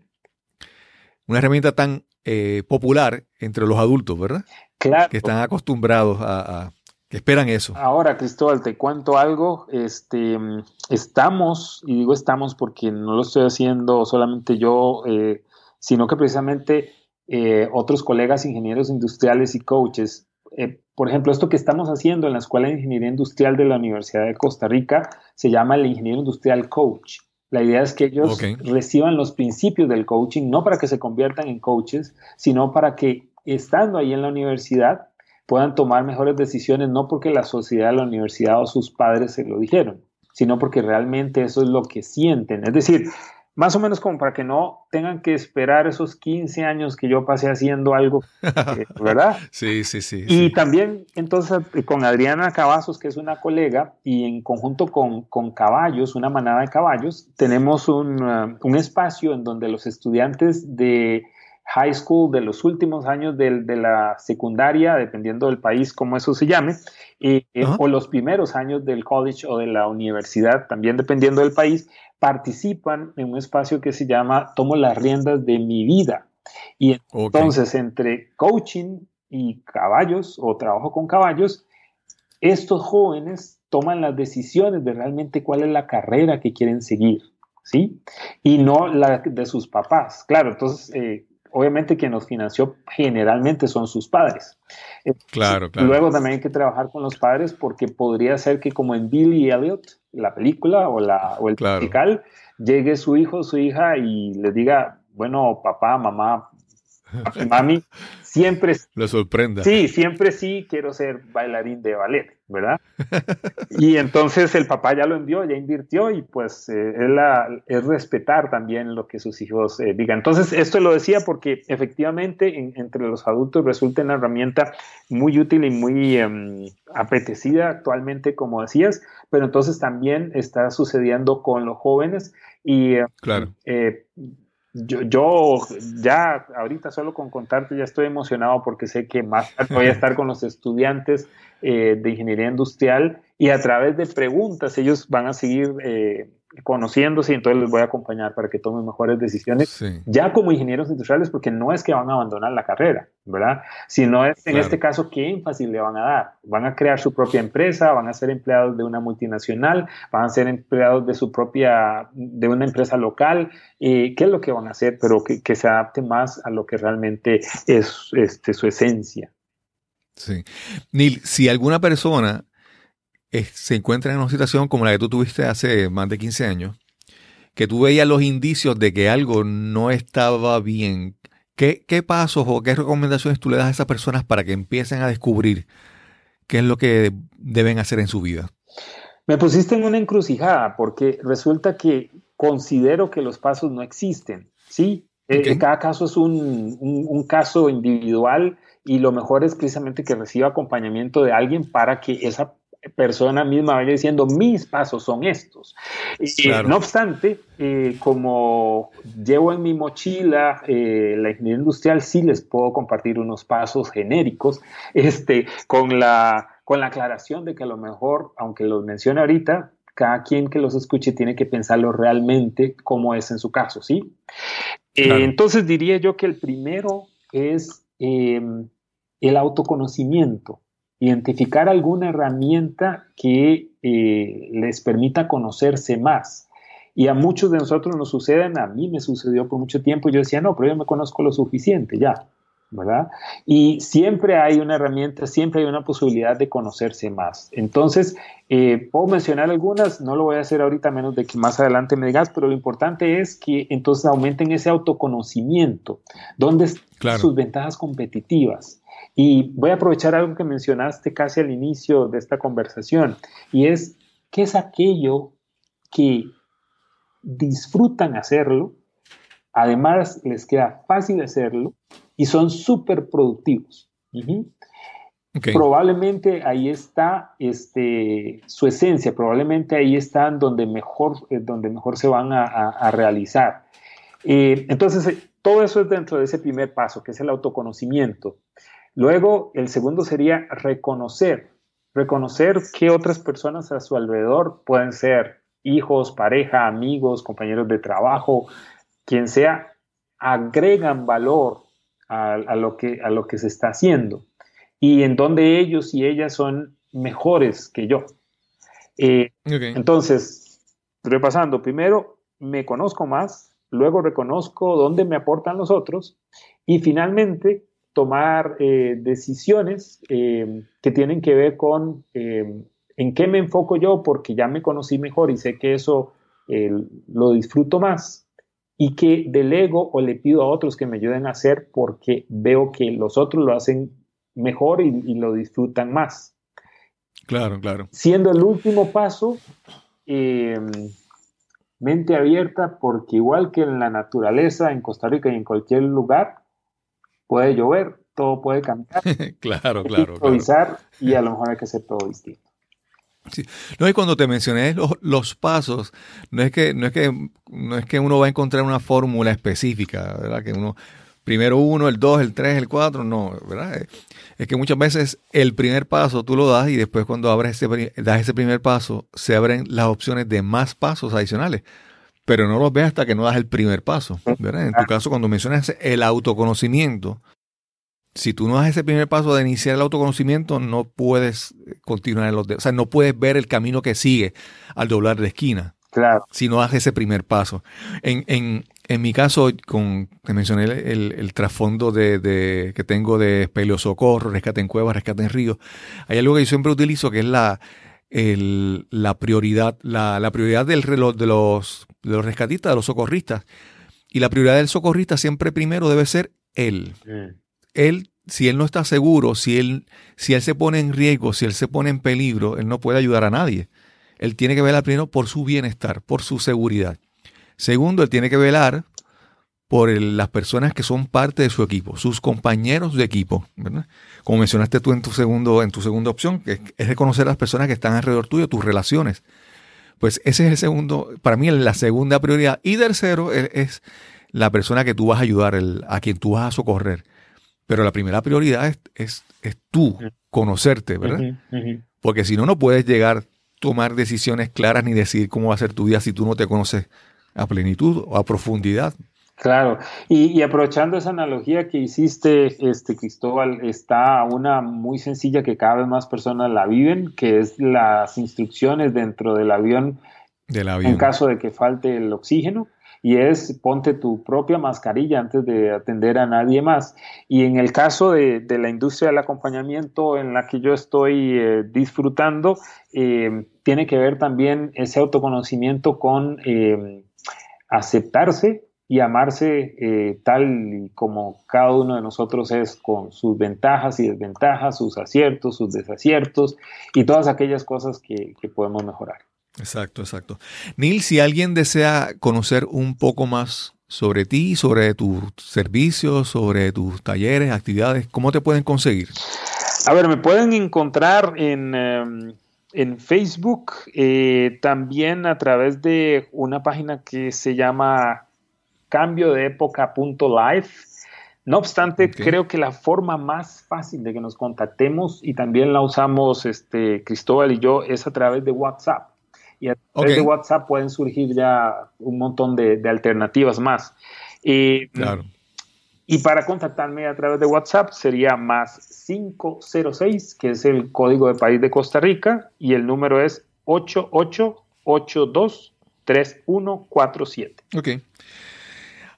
una herramienta tan eh, popular entre los adultos, ¿verdad? Claro. Que están acostumbrados a, que esperan eso. Ahora, Cristóbal, te cuento algo. Este, estamos, y digo estamos porque no lo estoy haciendo solamente yo, eh, sino que precisamente eh, otros colegas ingenieros industriales y coaches. Eh, por ejemplo, esto que estamos haciendo en la Escuela de Ingeniería Industrial de la Universidad de Costa Rica se llama el Ingeniero Industrial Coach. La idea es que ellos reciban los principios del coaching, no para que se conviertan en coaches, sino para que estando ahí en la universidad puedan tomar mejores decisiones, no porque la sociedad, la universidad o sus padres se lo dijeron, sino porque realmente eso es lo que sienten. Es decir, más o menos como para que no tengan que esperar esos 15 años que yo pasé haciendo algo, eh, *laughs* ¿verdad? sí, sí, sí. Y también entonces eh, con Adriana Cavazos, que es una colega, y en conjunto con, con Caballos, una manada de caballos, tenemos un, uh, un espacio en donde los estudiantes de high school de los últimos años de, de la secundaria, dependiendo del país, como eso se llame, eh, o los primeros años del college o de la universidad, también dependiendo del país, participan en un espacio que se llama Tomo las riendas de mi vida. Y entonces, entre coaching y caballos o trabajo con caballos, estos jóvenes toman las decisiones de realmente cuál es la carrera que quieren seguir, ¿sí? Y no la de sus papás. Claro, entonces, eh, obviamente quien los financió generalmente son sus padres. Eh, claro, claro. Luego también hay que trabajar con los padres porque podría ser que como en Billy Elliot, la película o, la, o el musical, llegue su hijo o su hija y les diga, bueno, papá, mamá, *laughs* mami, siempre... Lo sorprenda. Sí, siempre sí quiero ser bailarín de ballet, ¿verdad? y entonces el papá ya lo envió, ya invirtió y pues eh, es, la, es, respetar también lo que sus hijos eh, digan. Entonces esto lo decía porque efectivamente entre los adultos resulta una herramienta muy útil y muy em, apetecida actualmente, como decías, pero entonces también está sucediendo con los jóvenes y... Claro. Yo, yo, ya ahorita solo con contarte ya estoy emocionado porque sé que más tarde voy a estar con los estudiantes eh, de ingeniería industrial y a través de preguntas ellos van a seguir eh, conociéndose y entonces les voy a acompañar para que tomen mejores decisiones, ya como ingenieros industriales, porque no es que van a abandonar la carrera, ¿verdad? Sino es en este caso qué énfasis le van a dar. Van a crear su propia empresa, van a ser empleados de una multinacional, van a ser empleados de su propia, de una empresa local, eh, qué es lo que van a hacer, pero que, que, se adapte más a lo que realmente es este, su esencia. Sí. Neil, si alguna persona se encuentran en una situación como la que tú tuviste hace más de 15 años, que tú veías los indicios de que algo no estaba bien, ¿qué, qué pasos o qué recomendaciones tú le das a esas personas para que empiecen a descubrir qué es lo que deben hacer en su vida? Me pusiste en una encrucijada porque resulta que considero que los pasos no existen, ¿sí? Eh, cada caso es un, un, caso individual y lo mejor es precisamente que reciba acompañamiento de alguien para que esa persona misma vaya diciendo mis pasos son estos. no obstante, eh, como llevo en mi mochila eh, la ingeniería industrial, sí les puedo compartir unos pasos genéricos este, con, la, con la aclaración de que a lo mejor, aunque los mencione ahorita, cada quien que los escuche tiene que pensarlo realmente como es en su caso, ¿sí? Eh, entonces diría yo que el primero es em, el autoconocimiento, identificar alguna herramienta que eh, les permita conocerse más. Y a muchos de nosotros nos suceden, a mí me sucedió por mucho tiempo, yo decía, no, pero yo me conozco lo suficiente, ya. ¿verdad? Y siempre hay una herramienta, siempre hay una posibilidad de conocerse más. Entonces, eh, puedo mencionar algunas, no lo voy a hacer ahorita, menos de que más adelante me digas, pero lo importante es que entonces aumenten ese autoconocimiento, dónde están sus ventajas competitivas. Y voy a aprovechar algo que mencionaste casi al inicio de esta conversación, y es, ¿qué es aquello que disfrutan hacerlo? Además, les queda fácil hacerlo y son súper productivos. Probablemente ahí está este, su esencia, probablemente ahí están donde mejor, eh, donde mejor se van a, realizar. Eh, entonces, eh, todo eso es dentro de ese primer paso, que es el autoconocimiento. Luego, el segundo sería reconocer, reconocer que otras personas a su alrededor pueden ser hijos, pareja, amigos, compañeros de trabajo, quien sea, agregan valor a, lo que, a lo que se está haciendo y en donde ellos y ellas son mejores que yo. Eh, entonces, repasando, primero me conozco más, luego reconozco dónde me aportan los otros y finalmente tomar eh, decisiones eh, que tienen que ver con en qué me enfoco yo porque ya me conocí mejor y sé que eso lo disfruto más y que delego o le pido a otros que me ayuden a hacer porque veo que los otros lo hacen mejor y, lo disfrutan más. Claro, claro. Siendo el último paso, em, mente abierta porque igual que en la naturaleza, en Costa Rica y en cualquier lugar, puede llover, todo puede cambiar. *laughs* claro, claro. Improvisar y a lo mejor hay que hacer todo distinto. No, y cuando te mencioné los, pasos, no es que, no es que, no es que uno va a encontrar una fórmula específica, ¿verdad? Que uno, primero uno, el dos, el tres, el cuatro, no, ¿verdad? Es que muchas veces el primer paso tú lo das y después cuando abres ese, das ese primer paso, se abren las opciones de más pasos adicionales. Pero no los ves hasta que no das el primer paso, ¿verdad? En tu caso, cuando mencionas el autoconocimiento, si tú no das ese primer paso de iniciar el autoconocimiento, no puedes continuar en los. O sea, no puedes ver el camino que sigue al doblar de esquina. Claro. Si no das ese primer paso. En, en, en mi caso, con, te mencioné el, el, trasfondo de, de, que tengo de socorro, rescate en cuevas, rescate en ríos. Hay algo que yo siempre utilizo que es la, el, la prioridad, la, la prioridad del reloj de los, de los rescatistas, de los socorristas. Y la prioridad del socorrista siempre primero debe ser él. Mm él, si él no está seguro, si él, si él se pone en riesgo, si él se pone en peligro, él no puede ayudar a nadie. Él tiene que velar primero por su bienestar, por su seguridad. Segundo, él tiene que velar por las personas que son parte de su equipo, sus compañeros de equipo, Como mencionaste tú en tu segundo, en tu segunda opción, que es reconocer a las personas que están alrededor tuyo, tus relaciones. Pues ese es el segundo, para mí la segunda prioridad. Y tercero es, la persona que tú vas a ayudar, a quien tú vas a socorrer. Pero la primera prioridad es, es, es tú, conocerte, ¿verdad? Porque si no, no puedes llegar a tomar decisiones claras ni decidir cómo va a ser tu vida si tú no te conoces a plenitud o a profundidad. Claro, y, aprovechando esa analogía que hiciste, este Cristóbal, está una muy sencilla que cada vez más personas la viven, que es las instrucciones dentro del avión, del avión. en caso de que falte el oxígeno y es ponte tu propia mascarilla antes de atender a nadie más. Y en el caso de, la industria del acompañamiento en la que yo estoy eh, disfrutando, eh, tiene que ver también ese autoconocimiento con eh, aceptarse y amarse tal como cada uno de nosotros es, con sus ventajas y desventajas, sus aciertos, sus desaciertos y todas aquellas cosas que podemos mejorar. Exacto, exacto. Neil, si alguien desea conocer un poco más sobre ti, sobre tus servicios, sobre tus talleres, actividades, ¿cómo te pueden conseguir? A ver, me pueden encontrar en, em, en Facebook, eh, también a través de una página que se llama cambio de época.live. No obstante, creo que la forma más fácil de que nos contactemos, y también la usamos este, Cristóbal y yo, es a través de WhatsApp y a través de WhatsApp pueden surgir ya un montón de, alternativas más. Y, claro. y para contactarme a través de WhatsApp sería más 506, que es el código de país de Costa Rica, y el número es 88823147. Ok.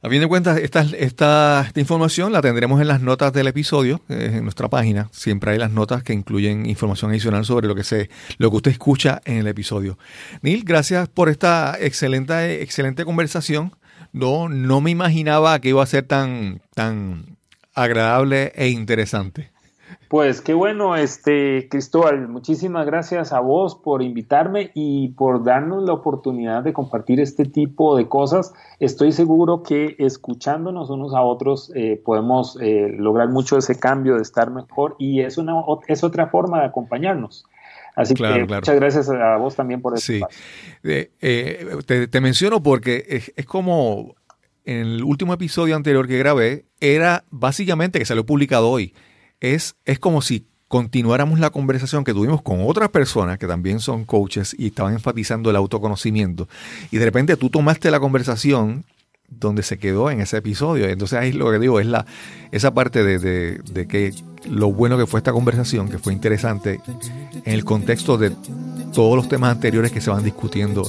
A fin de cuentas, esta, esta, información la tendremos en las notas del episodio, eh, en nuestra página. Siempre hay las notas que incluyen información adicional sobre lo que, se, lo que usted escucha en el episodio. Neil, gracias por esta excelente, excelente conversación. No, no me imaginaba que iba a ser tan, tan agradable e interesante. Pues qué bueno, este Cristóbal, muchísimas gracias a vos por invitarme y por darnos la oportunidad de compartir este tipo de cosas. Estoy seguro que escuchándonos unos a otros eh, podemos eh, lograr mucho ese cambio de estar mejor y es una es otra forma de acompañarnos. Así que muchas gracias a vos también por eso. Sí. Eh, te, te, menciono porque es, es como en el último episodio anterior que grabé, era básicamente que salió publicado hoy es, es como si continuáramos la conversación que tuvimos con otras personas que también son coaches y estaban enfatizando el autoconocimiento. Y de repente tú tomaste la conversación donde se quedó en ese episodio. Entonces ahí lo que digo es la, esa parte de, de, que lo bueno que fue esta conversación, que fue interesante en el contexto de todos los temas anteriores que se van discutiendo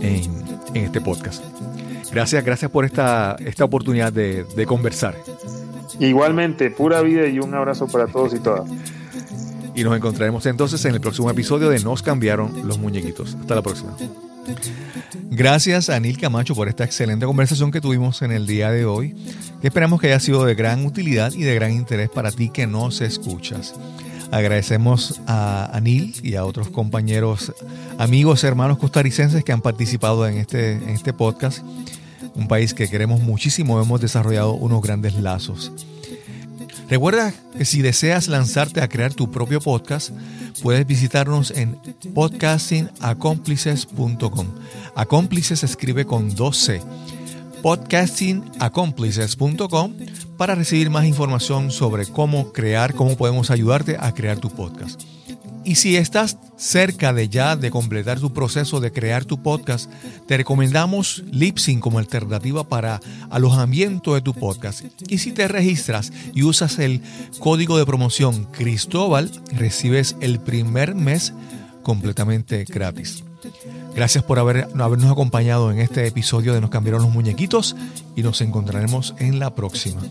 en, en este podcast. Gracias, gracias por esta, esta oportunidad de, de conversar. Igualmente, pura vida y un abrazo para todos y todas. Y nos encontraremos entonces en el próximo episodio de Nos cambiaron los muñequitos. Hasta la próxima. Gracias a Neil Camacho por esta excelente conversación que tuvimos en el día de hoy, que esperamos que haya sido de gran utilidad y de gran interés para ti que nos escuchas. Agradecemos a, Neil y a otros compañeros, amigos, hermanos costarricenses que han participado en este, en este podcast un país que queremos muchísimo, hemos desarrollado unos grandes lazos. Recuerda que si deseas lanzarte a crear tu propio podcast, puedes visitarnos en podcastingacomplices.com. Acómplices se escribe con 12. Podcastingacomplices.com para recibir más información sobre cómo crear, cómo podemos ayudarte a crear tu podcast. Y si estás cerca de ya de completar tu proceso de crear tu podcast, te recomendamos Lipsyn como alternativa para alojamiento de tu podcast. Y si te registras y usas el código de promoción Cristóbal, recibes el primer mes completamente gratis. Gracias por habernos acompañado en este episodio de Nos cambiaron los muñequitos y nos encontraremos en la próxima.